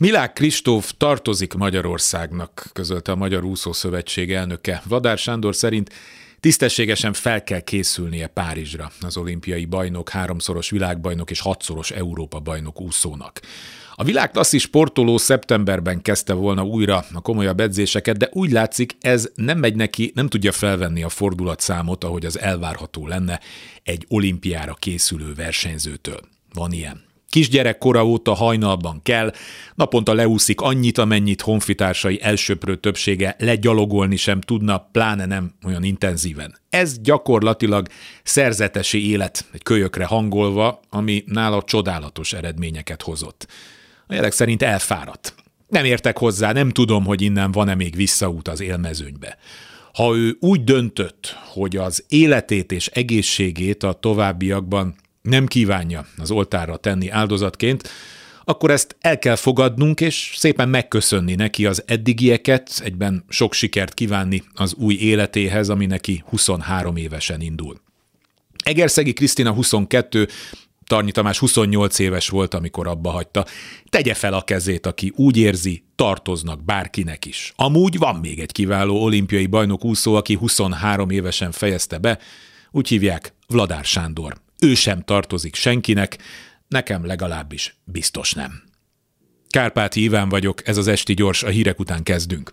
Milák Kristóf tartozik Magyarországnak, közölte a Magyar Úszó Szövetség elnöke. Vadár Sándor szerint tisztességesen fel kell készülnie Párizsra az olimpiai bajnok, háromszoros világbajnok és hatszoros Európa bajnok úszónak. A világklasszi sportoló szeptemberben kezdte volna újra a komolyabb edzéseket, de úgy látszik, ez nem megy neki, nem tudja felvenni a fordulatszámot, ahogy az elvárható lenne egy olimpiára készülő versenyzőtől. Van ilyen. Kisgyerek kora óta hajnalban kell, naponta leúszik annyit, amennyit honfitársai elsöprő többsége legyalogolni sem tudna, pláne nem olyan intenzíven. Ez gyakorlatilag szerzetesi élet, egy kölyökre hangolva, ami nála csodálatos eredményeket hozott. A jelek szerint elfáradt. Nem értek hozzá, nem tudom, hogy innen van-e még visszaút az élmezőnybe. Ha ő úgy döntött, hogy az életét és egészségét a továbbiakban nem kívánja az oltárra tenni áldozatként, akkor ezt el kell fogadnunk, és szépen megköszönni neki az eddigieket, egyben sok sikert kívánni az új életéhez, ami neki 23 évesen indul. Egerszegi Krisztina 22, Tarnyi Tamás 28 éves volt, amikor abba hagyta. Tegye fel a kezét, aki úgy érzi, tartoznak bárkinek is. Amúgy van még egy kiváló olimpiai bajnok úszó, aki 23 évesen fejezte be, úgy hívják Vladár Sándor. Ő sem tartozik senkinek, nekem legalábbis biztos nem. Kárpáti Iván vagyok, ez az Esti Gyors, a hírek után kezdünk.